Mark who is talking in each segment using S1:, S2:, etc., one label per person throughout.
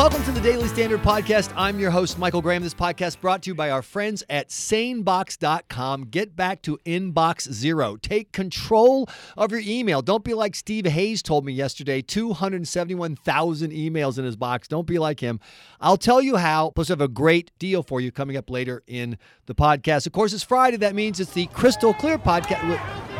S1: Welcome to the Daily Standard Podcast. I'm your host, Michael Graham. This podcast brought to you by our friends at sanebox.com. Get back to inbox zero. Take control of your email. Don't be like Steve Hayes told me yesterday 271,000 emails in his box. Don't be like him. I'll tell you how. Plus, I have a great deal for you coming up later in the podcast. Of course, it's Friday. That means it's the Crystal Clear podcast.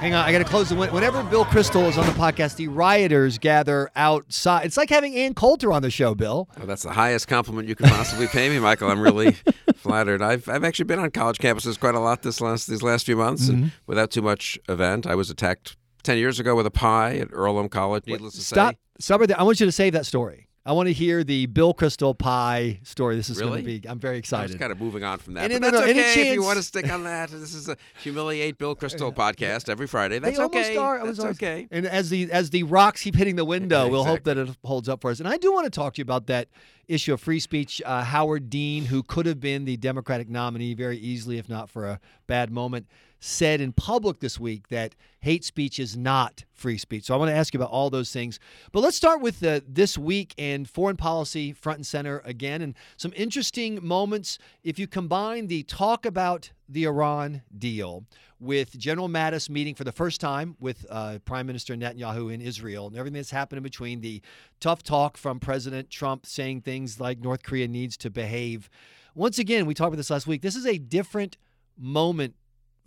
S1: Hang on, I got to close the window. Whenever Bill Kristol is on the podcast, the rioters gather outside. It's like having Ann Coulter on the show, Bill.
S2: Well, that's the highest compliment you could possibly pay me, Michael. I'm really flattered. I've, I've actually been on college campuses quite a lot this last these last few months, mm-hmm. and without too much event. I was attacked ten years ago with a pie at Earlham College. Needless
S1: Wait,
S2: to
S1: stop,
S2: say,
S1: stop right there. I want you to save that story. I want to hear the Bill Kristol pie story. This is
S2: really?
S1: going to be. I'm very excited.
S2: I was kind of moving on from that.
S1: And,
S2: but
S1: no,
S2: that's
S1: no,
S2: okay
S1: chance,
S2: if you want to stick on that. This is a humiliate Bill Kristol podcast every Friday. That's
S1: they
S2: okay.
S1: Are,
S2: that's okay.
S1: And as the as the rocks keep hitting the window, yeah, we'll hope that it holds up for us. And I do want to talk to you about that issue of free speech. Uh, Howard Dean, who could have been the Democratic nominee very easily, if not for a bad moment, said in public this week that hate speech is not free speech. So I want to ask you about all those things. But let's start with the, this week and foreign policy front and center again, and some interesting moments. If you combine the talk about the Iran deal with General Mattis meeting for the first time with uh, Prime Minister Netanyahu in Israel and everything that's happened in between, the tough talk from President Trump saying things like North Korea needs to behave. Once again, we talked about this last week. This is a different moment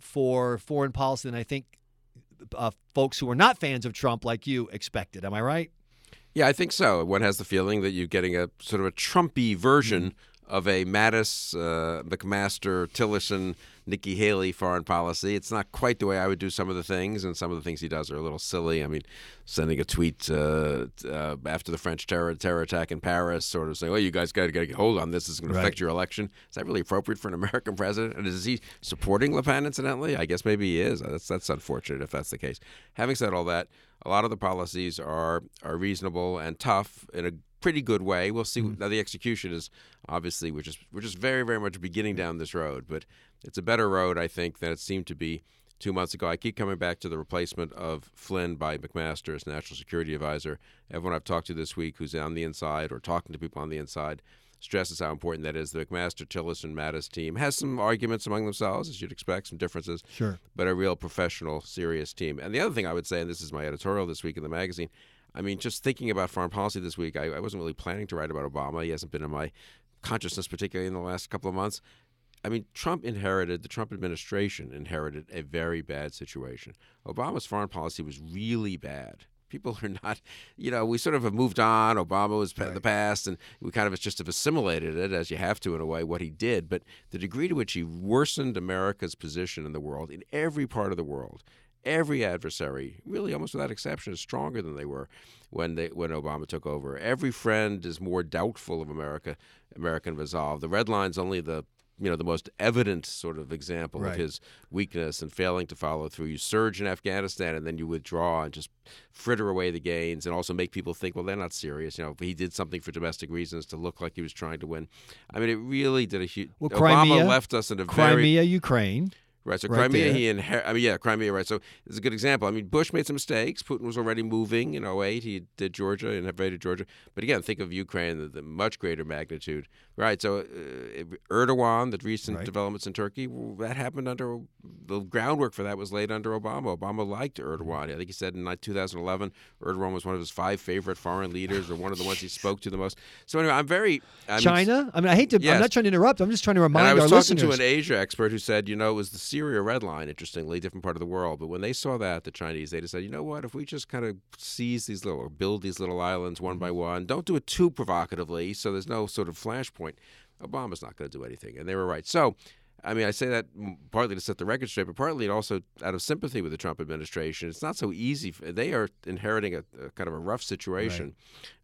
S1: for foreign policy than I think uh, folks who are not fans of Trump like you expected. Am I right?
S2: Yeah, I think so. One has the feeling that you're getting a sort of a Trumpy version mm-hmm. Of a Mattis, uh, McMaster, Tillerson Nikki Haley foreign policy. It's not quite the way I would do some of the things, and some of the things he does are a little silly. I mean, sending a tweet uh, uh, after the French terror terror attack in Paris, sort of saying, "Oh, you guys got to get hold on this. This is going to affect your election." Is that really appropriate for an American president? And is he supporting Le Pen? Incidentally, I guess maybe he is. That's that's unfortunate if that's the case. Having said all that, a lot of the policies are are reasonable and tough in a pretty good way. We'll see. Mm-hmm. Now the execution is obviously we're just we're just very very much beginning down this road, but it's a better road, I think, than it seemed to be two months ago. I keep coming back to the replacement of Flynn by McMaster as National Security Advisor. Everyone I've talked to this week who's on the inside or talking to people on the inside stresses how important that is. The McMaster, Tillerson, Mattis team has some arguments among themselves, as you'd expect, some differences.
S1: Sure.
S2: But a real professional, serious team. And the other thing I would say, and this is my editorial this week in the magazine, I mean, just thinking about foreign policy this week, I, I wasn't really planning to write about Obama. He hasn't been in my consciousness, particularly in the last couple of months. I mean, Trump inherited, the Trump administration inherited a very bad situation. Obama's foreign policy was really bad. People are not, you know, we sort of have moved on. Obama was right. the past, and we kind of just have assimilated it, as you have to in a way, what he did. But the degree to which he worsened America's position in the world, in every part of the world, every adversary, really almost without exception, is stronger than they were when they when Obama took over. Every friend is more doubtful of America, American resolve. The red line's only the you know the most evident sort of example right. of his weakness and failing to follow through. You surge in Afghanistan and then you withdraw and just fritter away the gains and also make people think, well, they're not serious. You know, he did something for domestic reasons to look like he was trying to win. I mean, it really did a huge.
S1: Well,
S2: Obama
S1: Crimea,
S2: left us in a
S1: Crimea,
S2: very,
S1: Ukraine.
S2: Right. So
S1: right
S2: Crimea,
S1: there.
S2: he inherited. I mean, yeah, Crimea. Right. So it's a good example. I mean, Bush made some mistakes. Putin was already moving in 08. He did Georgia and invaded Georgia. But again, think of Ukraine, the, the much greater magnitude. Right. So uh, Erdogan, the recent
S1: Right.
S2: developments in Turkey, well, that happened under the groundwork for that was laid under Obama. Obama liked Erdogan. I think he said in 2011, Erdogan was one of his five favorite foreign leaders, or one of the ones he spoke to the most. So anyway, I'm very I mean,
S1: China. I mean, I hate to. I'm not trying to interrupt. I'm just trying to remind and
S2: I was
S1: our
S2: talking
S1: listeners.
S2: to an Asia expert who said, you know, it was the Syria red line, interestingly, different part of the world. But when they saw that, the Chinese, they just said, you know what, if we just kind of seize these little, or build these little islands one
S1: Mm-hmm.
S2: by one, don't do it too provocatively, so there's no sort of flashpoint, Obama's not going to do anything. And they were right. So, I mean, I say that partly to set the record straight, but partly also out of sympathy with the Trump administration. It's not so easy. They are inheriting a, a kind of a rough situation,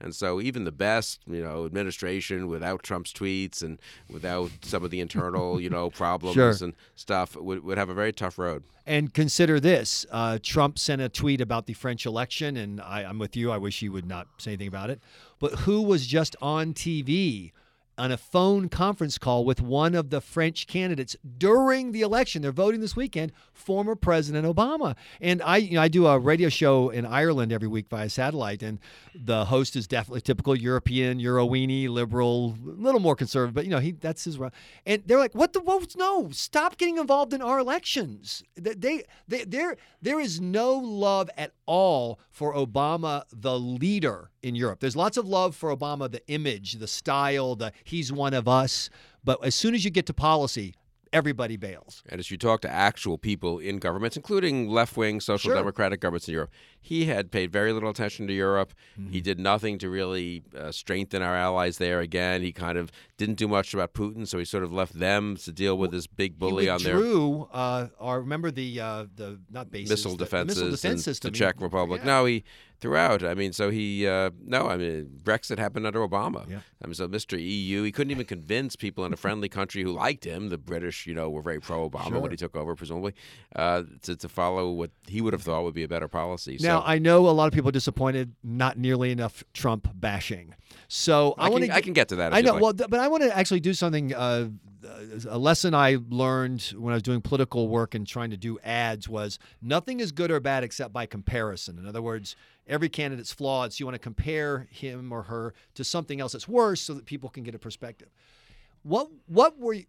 S2: and so even the best, you know, administration without Trump's tweets and without some of the internal, you know, problems
S1: Sure.
S2: and stuff would, would have a very tough road.
S1: And consider this: uh, Trump sent a tweet about the French election, and I, I'm with you. I wish he would not say anything about it. But who was just on TV on a phone conference call with one of the French candidates during the election. They're voting this weekend, former President Obama. And I, you know, I do a radio show in Ireland every week via satellite, and the host is definitely typical European, Euroweenie, liberal, a little more conservative, but you know, he that's his. And they're like, "What the? What? No, stop getting involved in our elections. They, they, there, there is no love at all for Obama, the leader in Europe. There's lots of love for Obama, the image, the style, the he's one of us. But as soon as you get to policy, everybody bails.
S2: And as you talk to actual people in governments, including left wing social sure. democratic governments in Europe, he had paid very little attention to Europe. Mm-hmm. He did nothing to really uh, strengthen our allies there. Again, he kind of didn't do much about Putin, so he sort of left them to deal with this big bully
S1: on
S2: their.
S1: Drew, uh, or remember the uh, the not bases,
S2: missile defenses,
S1: the missile defense
S2: system. the Czech Republic.
S1: Yeah.
S2: No, he throughout. I mean, so he uh, no, I mean Brexit happened under Obama.
S1: Yeah.
S2: I mean, so Mr. EU, he couldn't even convince people in a friendly country who liked him. The British, you know, were very pro Obama
S1: sure.
S2: when he took over, presumably, uh, to to follow what he would have thought would be a better policy.
S1: Now
S2: so,
S1: I know a lot of people are disappointed, not nearly enough Trump bashing. So
S2: I,
S1: I want to.
S2: I can get to that.
S1: I know.
S2: Like.
S1: Well, but I want to actually do something. Uh, a lesson I learned when I was doing political work and trying to do ads was nothing is good or bad except by comparison. In other words, every candidate's flawed, so you want to compare him or her to something else that's worse, so that people can get a perspective. What what were you,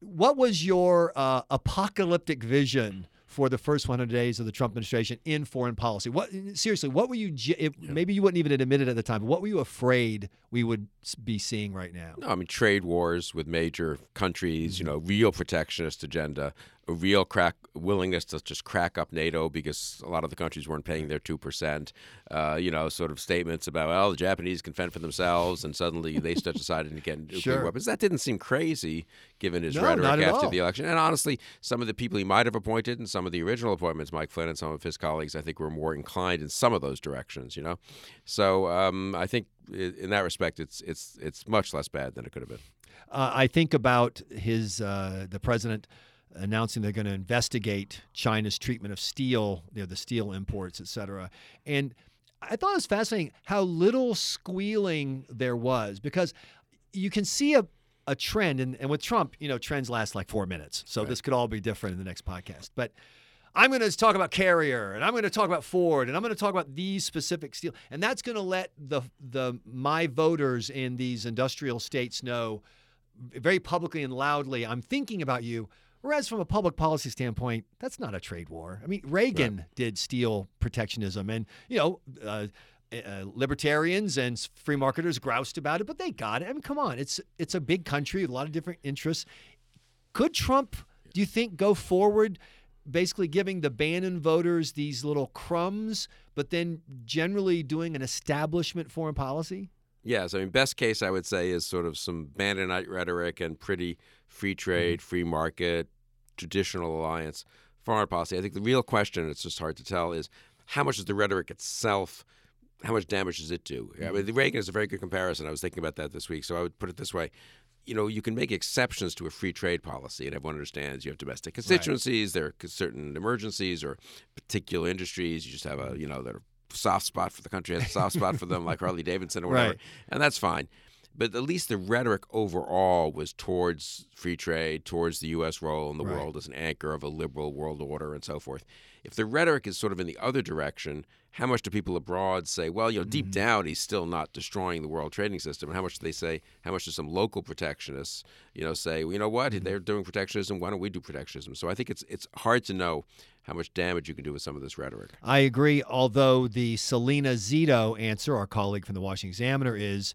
S1: what was your uh, apocalyptic vision? For the first 100 days of the Trump administration in foreign policy. What seriously? What were you? Yeah. Maybe you wouldn't even admit it at the time. But what were you afraid we would be seeing right now?
S2: No, I mean trade wars with major countries. Mm-hmm. You know, real protectionist agenda, a real crack willingness to just crack up NATO because a lot of the countries weren't paying their two percent. Uh, you know, sort of statements about well, the Japanese can fend for themselves, and suddenly they start deciding to get nuclear
S1: sure.
S2: weapons. That didn't seem crazy given his
S1: no,
S2: rhetoric after
S1: all.
S2: the election. And honestly, some of the people he might have appointed and some of the original appointments, Mike Flynn and some of his colleagues, I think were more inclined in some of those directions. You know, so um, I think in that respect, it's it's it's much less bad than it could have been.
S1: Uh, I think about his uh, the president announcing they're going to investigate China's treatment of steel, you know, the steel imports, et cetera. And I thought it was fascinating how little squealing there was because you can see a, a trend, and, and with Trump, you know, trends last like four minutes. So right. this could all be different in the next podcast. But I'm going to talk about Carrier, and I'm going to talk about Ford, and I'm going to talk about these specific steel, and that's going to let the the my voters in these industrial states know very publicly and loudly, I'm thinking about you. Whereas from a public policy standpoint, that's not a trade war. I mean, Reagan right. did steel protectionism, and you know, uh, uh, libertarians and free marketers groused about it, but they got it. I mean, come on, it's it's a big country with a lot of different interests. Could Trump, do you think, go forward? Basically, giving the Bannon voters these little crumbs, but then generally doing an establishment foreign policy?
S2: Yes, I mean, best case I would say is sort of some Bannonite rhetoric and pretty free trade, mm-hmm. free market, traditional alliance foreign policy. I think the real question, it's just hard to tell, is how much is the rhetoric itself, how much damage does it do? I mean, the Reagan is a very good comparison. I was thinking about that this week, so I would put it this way. You know, you can make exceptions to a free trade policy, and everyone understands you have domestic constituencies. Right. There are certain emergencies or particular industries. You just have a, you know, that are soft spot for the country has a soft spot for them, like Harley Davidson or whatever,
S1: right.
S2: and that's fine. But at least the rhetoric overall was towards free trade, towards the U.S. role in the
S1: right.
S2: world as an anchor of a liberal world order, and so forth. If the rhetoric is sort of in the other direction, how much do people abroad say, well, you know, deep
S1: mm-hmm.
S2: down he's still not destroying the world trading system? And how much do they say, how much do some local protectionists, you know, say, well, you know what, mm-hmm. they're doing protectionism, why don't we do protectionism? So I think it's it's hard to know how much damage you can do with some of this rhetoric.
S1: I agree, although the Salena Zito answer, our colleague from the Washington Examiner, is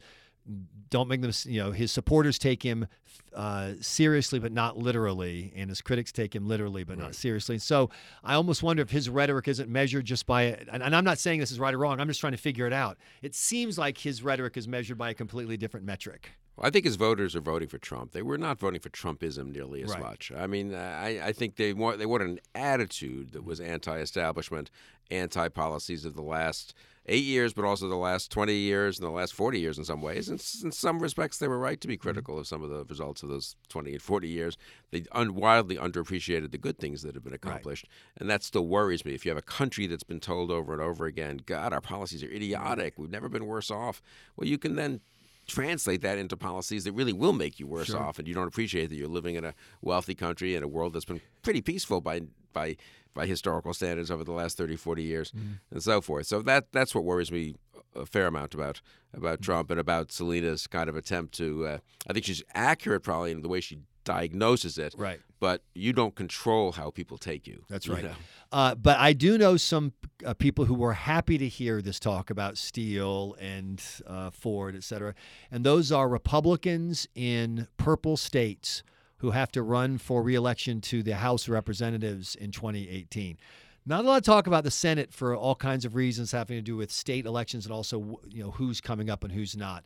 S1: don't make them, you know, his supporters take him uh, seriously, but not literally, and his critics take him literally, but right. not seriously. So I almost wonder if his rhetoric isn't measured just by, and, and I'm not saying this is right or wrong, I'm just trying to figure it out. It seems like his rhetoric is measured by a completely different metric.
S2: Well, I think his voters are voting for Trump. They were not voting for Trumpism nearly as
S1: right.
S2: much. I mean, I, I think they want they wanted an attitude that was anti-establishment, anti-policies of the last eight years, but also the last 20 years and the last 40 years in some ways. And in some respects, they were right to be mm-hmm. critical of some of the results of those 20 and 40 years. They un- wildly underappreciated the good things that have been accomplished.
S1: Right.
S2: And that still worries me. If you have a country that's been told over and over again, God, our policies are mm-hmm. idiotic, we've never been worse off, well, you can then translate that into policies that really will make you worse
S1: Sure.
S2: off, and you don't appreciate that you're living in a wealthy country in a world that's been pretty peaceful by by by historical standards over the last 30, 40 years,
S1: Mm-hmm.
S2: and so forth. So that that's what worries me a fair amount about about Trump and about Salena's kind of attempt to. Uh, I think she's accurate probably in the way she diagnoses it,
S1: Right.
S2: but you don't control how people take you.
S1: That's
S2: you
S1: right.
S2: know?
S1: Uh, but I do know some uh, people who were happy to hear this talk about steel and uh, Ford, et cetera. And those are Republicans in purple states who have to run for reelection to the House of Representatives in 2018. Not a lot of talk about the Senate for all kinds of reasons having to do with state elections and also you know who's coming up and who's not.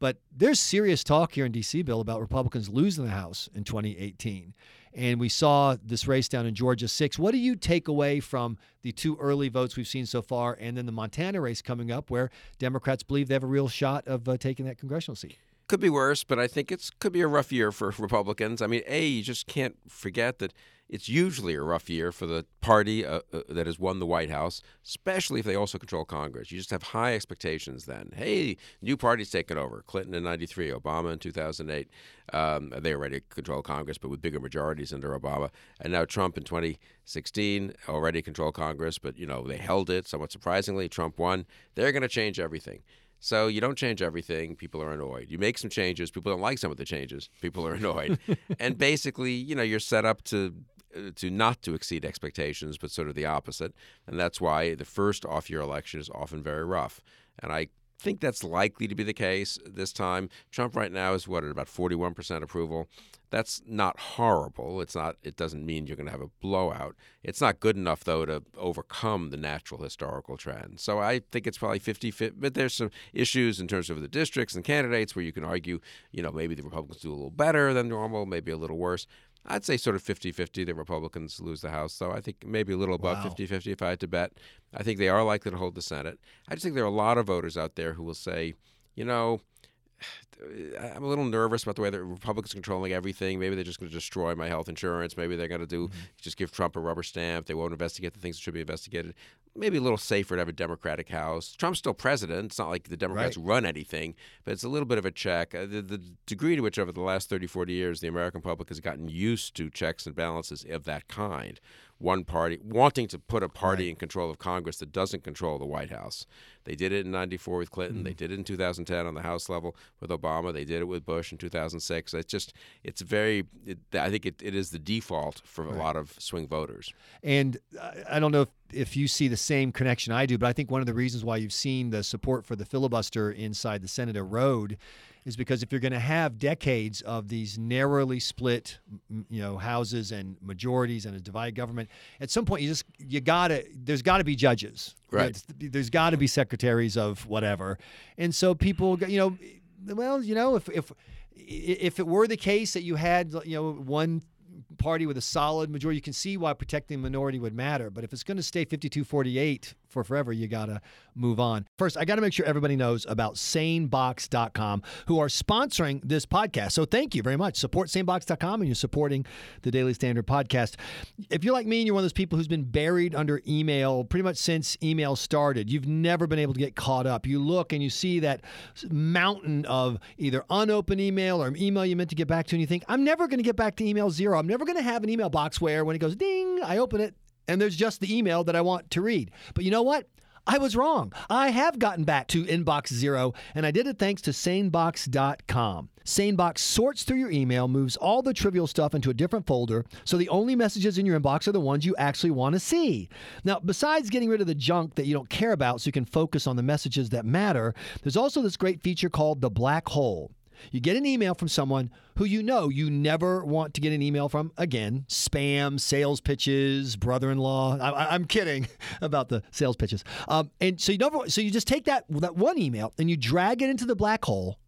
S1: But there's serious talk here in D.C. Bill about Republicans losing the House in 2018. And we saw this race down in Georgia 6. What do you take away from the two early votes we've seen so far and then the Montana race coming up where Democrats believe they have a real shot of uh, taking that congressional seat?
S2: Could be worse, but I think it's could be a rough year for Republicans. I mean, a you just can't forget that it's usually a rough year for the party uh, uh, that has won the White House, especially if they also control Congress. You just have high expectations. Then, hey, new party's taken over. Clinton in '93, Obama in 2008. Um, they already control Congress, but with bigger majorities under Obama, and now Trump in 2016 already control Congress, but you know they held it somewhat surprisingly. Trump won. They're going to change everything. So you don't change everything. People are annoyed. You make some changes. People don't like some of the changes. People are annoyed, and basically, you know, you're set up to uh, to not to exceed expectations, but sort of the opposite. And that's why the first off-year election is often very rough. And I think that's likely to be the case this time. Trump right now is what at about 41% approval. That's not horrible. It's not. It doesn't mean you're going to have a blowout. It's not good enough though to overcome the natural historical trend. So I think it's probably 50-50. But there's some issues in terms of the districts and candidates where you can argue, you know, maybe the Republicans do a little better than normal, maybe a little worse. I'd say sort of 50-50 the Republicans lose the House. So I think maybe a little above
S1: Wow.
S2: 50-50 if I had to bet. I think they are likely to hold the Senate. I just think there are a lot of voters out there who will say, you know, I'm a little nervous about the way that Republicans are controlling everything. Maybe they're just going to destroy my health insurance. Maybe they're going to do mm-hmm. just give Trump a rubber stamp. They won't investigate the things that should be investigated. Maybe a little safer to have a Democratic House. Trump's still president. It's not like the Democrats run anything, but it's a little bit of a check. Uh, the, the degree to which over the last 30, 40 years the American public has gotten used to checks and balances of that kind. One party wanting to put a party in control of Congress that doesn't control the White House. They did it in 94 with Clinton. They mm-hmm. did it in 2010 on the House level with Obama. They did it with Bush in 2006. It's just, it's very, it, I think it, it is the default for a lot of swing voters.
S1: And I- I don't know if, if you see the same connection I do, but I think one of the reasons why you've seen the support for the filibuster inside the Senate erode is because if you're going to have decades of these narrowly split, you know, houses and majorities and a divided government, at some point you just you gotta there's got to be judges,
S2: Right.
S1: There's- got to be secretaries of whatever, and so people, you know, well, you know, if if if it were the case that you had, you know, one party with a solid majority, you can see why protecting minority would matter. But if it's going to stay 52 48 for forever, you got to move on. First, I got to make sure everybody knows about sanebox.com, who are sponsoring this podcast. So thank you very much. Support sanebox.com and you're supporting the Daily Standard podcast. If you're like me and you're one of those people who's been buried under email pretty much since email started, you've never been able to get caught up. You look and you see that mountain of either unopened email or email you meant to get back to, and you think, I'm never going to get back to email zero. I'm never going to have an email box where when it goes ding, I open it and there's just the email that I want to read. But you know what? I was wrong. I have gotten back to inbox zero, and I did it thanks to sanebox.com. Sanebox sorts through your email, moves all the trivial stuff into a different folder, so the only messages in your inbox are the ones you actually want to see. Now, besides getting rid of the junk that you don't care about so you can focus on the messages that matter, there's also this great feature called the black hole. You get an email from someone who you know you never want to get an email from again. Spam, sales pitches, brother-in-law. I, I- I'm kidding about the sales pitches. Um, and so you don't. So you just take that that one email and you drag it into the black hole.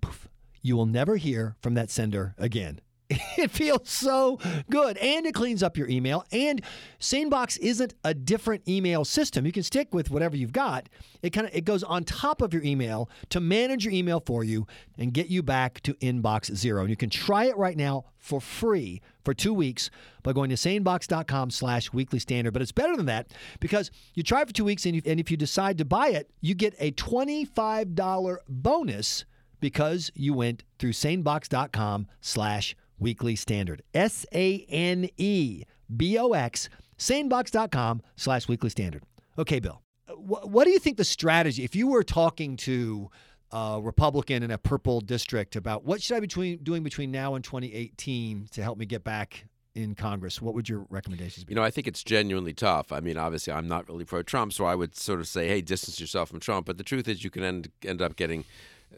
S1: Poof. You will never hear from that sender again. It feels so good and it cleans up your email. And SaneBox isn't a different email system. You can stick with whatever you've got. It kind of it goes on top of your email to manage your email for you and get you back to inbox zero. And you can try it right now for free for two weeks by going to sanebox.com slash weekly standard. But it's better than that because you try it for two weeks and, and if you decide to buy it, you get a $25 bonus because you went through sanebox.com slash weekly standard. S A N E B O X, sanebox.com slash weekly standard. Okay, Bill. What, what do you think the strategy, if you were talking to a Republican in a purple district about what should I be doing between now and 2018 to help me get back in Congress, what would your recommendations be?
S2: You know, I think it's genuinely tough. I mean, obviously, I'm not really pro Trump, so I would sort of say, hey, distance yourself from Trump. But the truth is, you can end, end up getting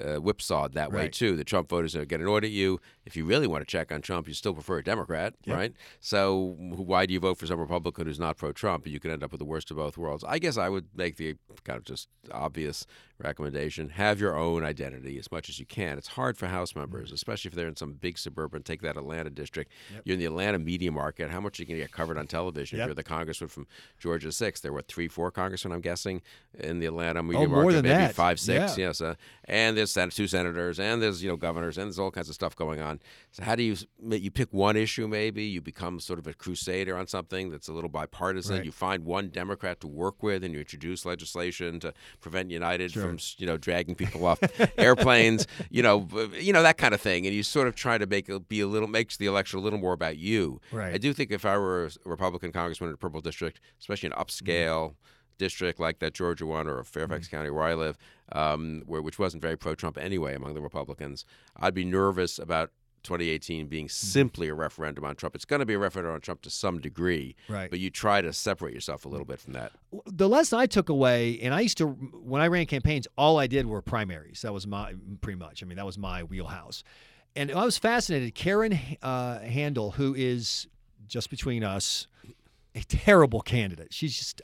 S2: uh, whipsawed that way
S1: Right.
S2: too. The Trump voters are going to audit you. If you really want to check on Trump, you still prefer a Democrat, right? So why do you vote for some Republican who's not pro-Trump? You can end up with the worst of both worlds. I guess I would make the kind of just obvious recommendation: have your own identity as much as you can. It's hard for House members, especially if they're in some big suburban. Take that Atlanta district. You're in the Atlanta media market. How much are you going to get covered on television?
S1: Yep.
S2: If you're the congressman from Georgia Six, there were three, four congressmen, I'm guessing, in the Atlanta media
S1: Oh, more
S2: market.
S1: than
S2: maybe
S1: that.
S2: five, six.
S1: Yeah.
S2: Yes, uh, and there's two senators, and there's you know governors, and there's all kinds of stuff going on. So how do you you pick one issue? Maybe you become sort of a crusader on something that's a little bipartisan.
S1: Right.
S2: You find one Democrat to work with, and you introduce legislation to prevent United
S1: Sure.
S2: From you know dragging people off airplanes. You know, you know that kind of thing, and you sort of try to make it be a little makes the election a little more about you.
S1: Right.
S2: I do think if I were a Republican congressman in a purple district, especially an upscale district like that Georgia one or Fairfax County where I live, um, where which wasn't very pro-Trump anyway among the Republicans, I'd be nervous about 2018 being simply a referendum on Trump. It's going to be a referendum on Trump to some degree,
S1: Right.
S2: but you try to separate yourself a little bit from that.
S1: the lesson I took away, and I used to when I ran campaigns, all I did were primaries. That was my pretty much. I mean, that was my wheelhouse, and I was fascinated. Karen uh, Handel, who is just between us, a terrible candidate. She's just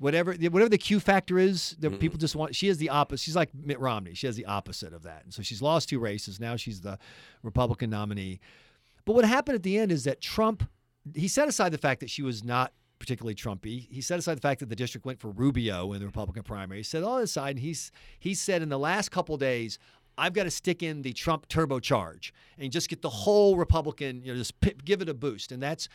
S1: whatever whatever the Q factor is that people just want. She has the opposite. She's like Mitt Romney. She has the opposite of that, and so she's lost two races. Now she's the Republican nominee. But what happened at the end is that Trump, he set aside the fact that she was not particularly Trumpy. He set aside the fact that the district went for Rubio in the Republican primary. He set all that aside, and he's he said in the last couple of days, I've got to stick in the Trump turbocharge and just get the whole Republican, you know, just p- give it a boost. And that's,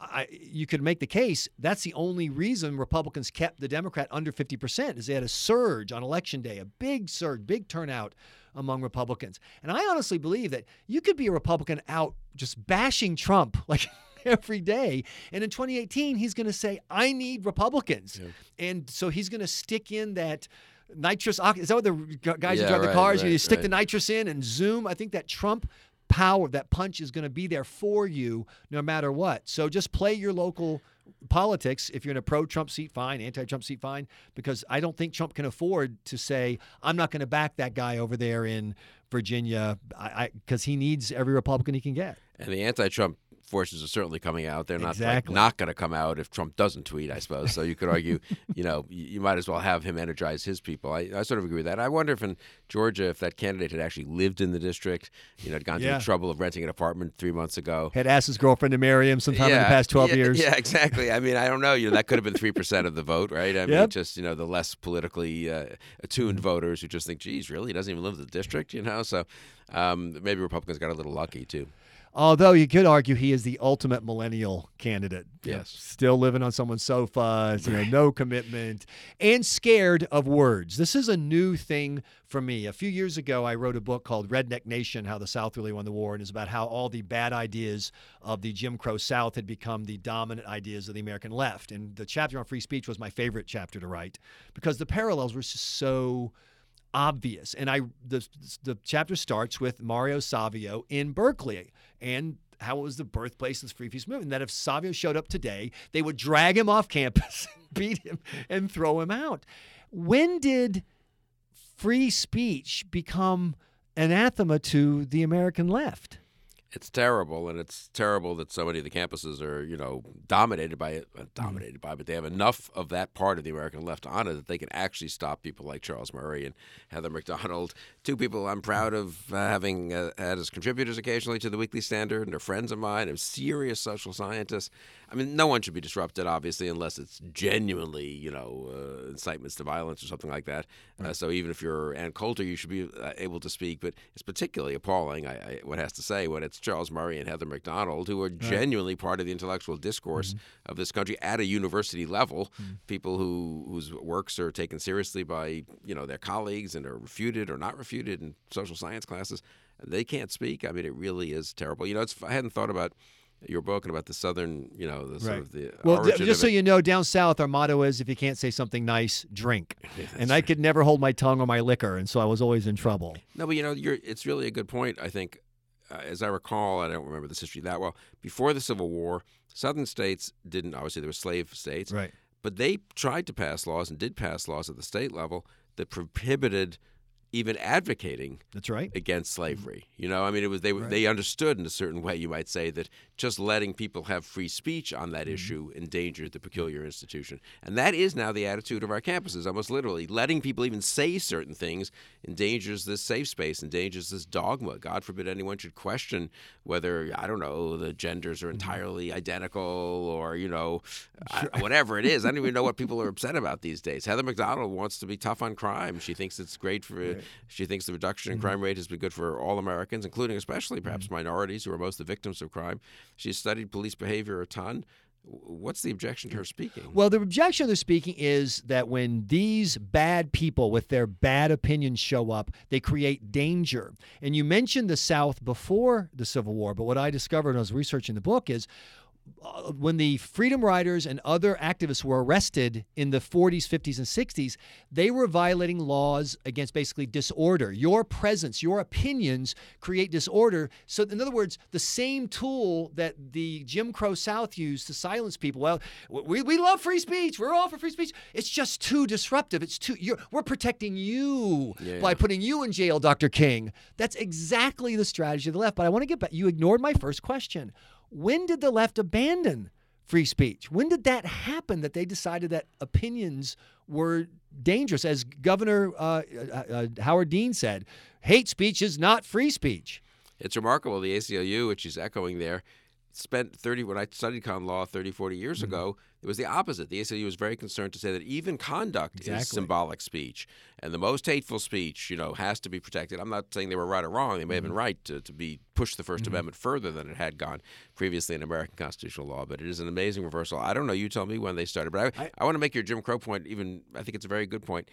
S1: I, you could make the case that's the only reason Republicans kept the Democrat under 50% is they had a surge on election day, a big surge, big turnout among Republicans. And I honestly believe that you could be a Republican out just bashing Trump like every day. And in 2018, he's going to say, I need Republicans. And so he's going to stick in that nitrous oxide. Is that what the guys who
S2: Yeah,
S1: drive the
S2: right,
S1: cars? you
S2: right,
S1: stick the nitrous in and zoom. I think that Trump power, that punch is going to be there for you no matter what. So just play your local politics. If you're in a pro Trump seat, fine. Anti Trump seat, fine. Because I don't think Trump can afford to say, I'm not going to back that guy over there in Virginia because he needs every Republican he can get.
S2: And the anti-Trump forces are certainly coming out. They're not
S1: Exactly.
S2: like, not going to come out if Trump doesn't tweet, I suppose. So you could argue, you know, you, might as well have him energize his people. I, I sort of agree with that. I wonder if in Georgia, if that candidate had actually lived in the district, you know, had gone
S1: Yeah.
S2: to the trouble of renting an apartment three months ago.
S1: Had asked his girlfriend to marry him sometime in the past 12
S2: yeah,
S1: years.
S2: Yeah, exactly. I mean, I don't know. You know, that could have been three percent of the vote, right? I mean, just you know, the less politically uh, attuned voters who just think, "Geez, really? He doesn't even live in the district," you know. So um, maybe Republicans got a little lucky too.
S1: Although you could argue he is the ultimate millennial candidate.
S2: Yes.
S1: still living on someone's sofa, you know, no commitment, and scared of words. This is a new thing for me. A few years ago, I wrote a book called Redneck Nation How the South Really Won the War, and it's about how all the bad ideas of the Jim Crow South had become the dominant ideas of the American left. And the chapter on free speech was my favorite chapter to write because the parallels were just so obvious. And I the the chapter starts with Mario Savio in Berkeley and how it was the birthplace of the free speech movement. That if Savio showed up today, they would drag him off campus, beat him, and throw him out. When did free speech become anathema to the American left?
S2: It's terrible, and it's terrible that so many of the campuses are, you know, dominated by it. uh, Dominated by, but they have enough of that part of the American left on it that they can actually stop people like Charles Murray and Heather Mac Donald, two people I'm proud of uh, having uh, had as contributors occasionally to the Weekly Standard, and they're friends of mine, and serious social scientists. I mean, no one should be disrupted, obviously, unless it's genuinely, you know, uh, incitements to violence or something like that. Uh, so even if you're Ann Coulter, you should be uh, able to speak. But it's particularly appalling, I, I, one has to say, when it's Charles Murray and Heather Mac Donald, who are genuinely part of the intellectual discourse
S1: Mm-hmm.
S2: of this country at a university level. People who whose works are taken seriously by you know their colleagues and are refuted or not refuted in social science classes. They can't speak. I mean, it really is terrible. You know, it's, I hadn't thought about your book and about the southern, you know, the sort
S1: Right.
S2: of the
S1: Well, just so you know, down south, our motto is if you can't say something nice, drink. and I could never hold my tongue or my liquor, and so I was always in trouble.
S2: No, but you know, you're, it's really a good point. I think, uh, as I recall, I don't remember this history that well. Before the Civil War, Southern states didn't. Obviously, there were slave states,
S1: Right.
S2: but they tried to pass laws and did pass laws at the state level that prohibited even advocating
S1: That's right.
S2: against mm-hmm. slavery. You know, I mean, it was they they understood in a certain way, you might say, that just letting people have free speech on that mm-hmm. issue endangered the peculiar institution, and that is now the attitude of our campuses. Almost literally, letting people even say certain things endangers this safe space, endangers this dogma. God forbid anyone should question whether I don't know the genders are mm-hmm. entirely identical or you know uh, I- whatever it is. I don't even know what people are upset about these days. Heather Mac Donald wants to be tough on crime. She thinks it's great for. She thinks the reduction in mm-hmm. crime rate has been good for all Americans, including especially perhaps mm-hmm. minorities who are most the victims of crime. She's studied police behavior a ton. What's the objection to her speaking?
S1: Well, the objection they're speaking is that when these bad people with their bad opinions show up, they create danger. And you mentioned the South before the Civil War, but what I discovered when I was researching the book is uh, when the freedom riders and other activists were arrested in the 40s, 50s, and 60s, they were violating laws against basically disorder. Your presence, your opinions create disorder. So, in other words, the same tool that the Jim Crow South used to silence people. Well, we, we love free speech. We're all for free speech. It's just too disruptive. It's too. You're, we're protecting you
S2: Yeah,
S1: by putting you in jail, Dr. King. That's exactly the strategy of the left. But I want to get back. You ignored my first question. When did the left abandon free speech? When did that happen that they decided that opinions were dangerous? As Governor uh, uh, uh, Howard Dean said, hate speech is not free speech.
S2: It's remarkable. The ACLU, which is echoing there, spent 30, when I studied con law 30, 40 years
S1: Mm-hmm.
S2: ago, it was the opposite. The ACLU was very concerned to say that even conduct
S1: Exactly.
S2: is symbolic speech. And the most hateful speech, you know, has to be protected. I'm not saying they were right or wrong. They may have
S1: Mm-hmm.
S2: been right to, to be push the 1st Amendment further than it had gone previously in American constitutional law. But it is an amazing reversal. I don't know. You tell me when they started. But I, I, want to make your Jim Crow point even, I think it's a very good point.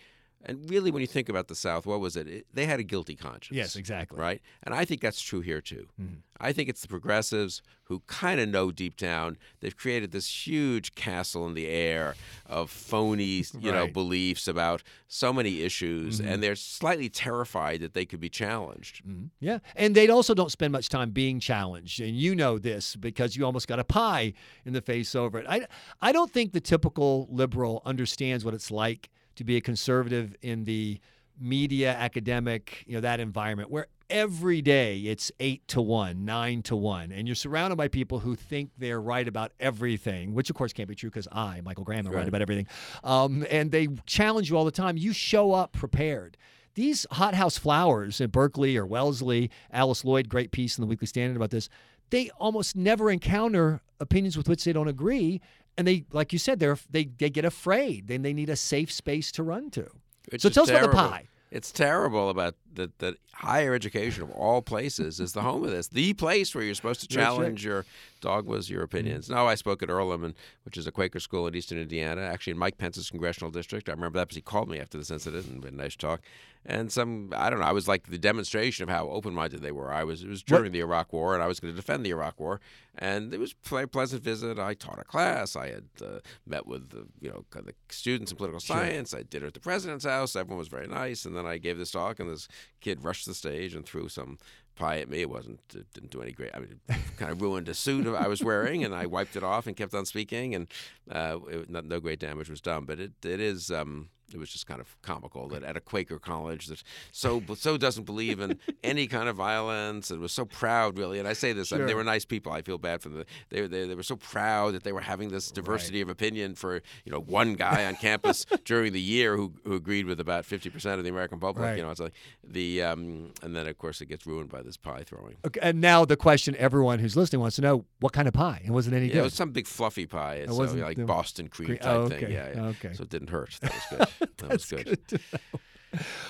S2: And really, when you think about the South, what was it? it they had a guilty conscience
S1: Yes, exactly.
S2: right? And I think that's true here too.
S1: Mm-hmm.
S2: I think it's the progressives who kind of know deep down they've created this huge castle in the air of phony, you know,
S1: Right. Mm-hmm.
S2: beliefs about so many issues, and they're slightly terrified that they could be challenged.
S1: Yeah. And they also don't spend much time being challenged. And you know this because you almost got a pie in the face over it. I, I don't think the typical liberal understands what it's like to be a conservative in the media, academic, you know, that environment where every day it's eight to one, nine to one, and you're surrounded by people who think they're right about everything, which of course can't be true because I, Michael Graham, am right,
S2: Right.
S1: about everything. Um, and they challenge you all the time. You show up prepared. These hothouse flowers at Berkeley or Wellesley, Alice Lloyd, great piece in the Weekly Standard about this. They almost never encounter opinions with which they don't agree, and they, like you said, they're they they get afraid. Then they need a safe space to run to.
S2: Which
S1: So tell us about the pie.
S2: It's terrible about that. That higher education of all places is the home of this, the place where you're supposed to
S1: right.
S2: challenge your dogmas, your opinions. Now I spoke at Earlham, which is a Quaker school in Eastern Indiana, actually in Mike Pence's congressional district. I remember that because he called me after this incident and had a nice talk. And some, I don't know, I was like the demonstration of how open-minded they were. I was. It was during the Iraq War, and I was going to defend the Iraq War, and it was a pleasant visit. I taught a class. I had uh, met with the, you know the students in political science. I did it at the president's house. Everyone was very nice, and then I gave this talk, and this kid rushed the stage and threw some pie at me. It wasn't it didn't do any great. I mean, it kind of ruined a suit I was wearing, and I wiped it off and kept on speaking, and uh, it, no, no great damage was done. But it it is. Um, it was just kind of comical that at a Quaker college that so so doesn't believe in any kind of violence and was so proud really. And I say this, I mean, they were nice people. I feel bad for them. They, they they were so proud that they were having this diversity of opinion for you know one guy on campus during the year who, who agreed with about fifty percent of the American public.
S1: Right.
S2: You know, it's like the um, and then of course it gets ruined by this pie throwing.
S1: Okay, and now the question everyone who's listening wants to know: What kind of pie? And was it any
S2: Yeah, it was some big fluffy pie. so
S1: wasn't
S2: like
S1: the-
S2: Boston cream
S1: Cre-
S2: type
S1: oh,
S2: thing. Yeah, yeah.
S1: okay.
S2: So it didn't hurt. That was good. That was good.
S1: to know.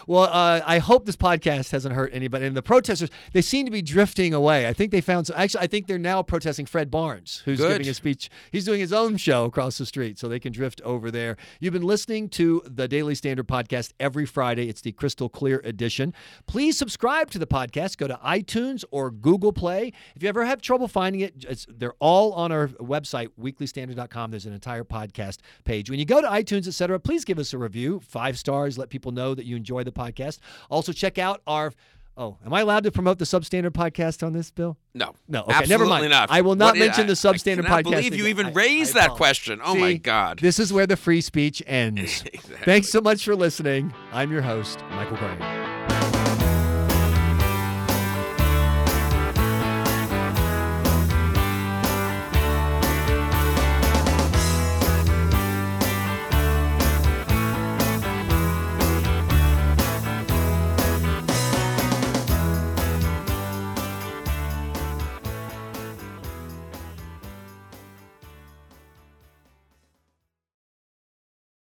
S1: Well, uh, I hope this podcast hasn't hurt anybody. And the protesters, they seem to be drifting away. I think they found. Some, actually, I think they're now protesting Fred Barnes, who's
S2: Good.
S1: giving a speech. He's doing his own show across the street, so they can drift over there. You've been listening to the Daily Standard podcast every Friday. It's the Crystal Clear edition. Please subscribe to the podcast. Go to iTunes or Google Play. If you ever have trouble finding it, it's, they're all on our website, weeklystandard.com. There's an entire podcast page. When you go to iTunes, etc., please give us a review, five stars. Let people know that you enjoy the podcast. Also, check out our. Oh, am I allowed to promote the Substandard podcast on this, Bill?
S2: No.
S1: No, okay,
S2: Absolutely
S1: never mind.
S2: not.
S1: I will not
S2: What is-
S1: mention the
S2: I-
S1: Substandard
S2: I cannot
S1: podcast
S2: believe you
S1: again.
S2: even
S1: I-
S2: raised
S1: I
S2: that
S1: apologize.
S2: question. Oh my God.
S1: This is where the free speech ends.
S2: Exactly.
S1: Thanks so much for listening. I'm your host, Michael Graham.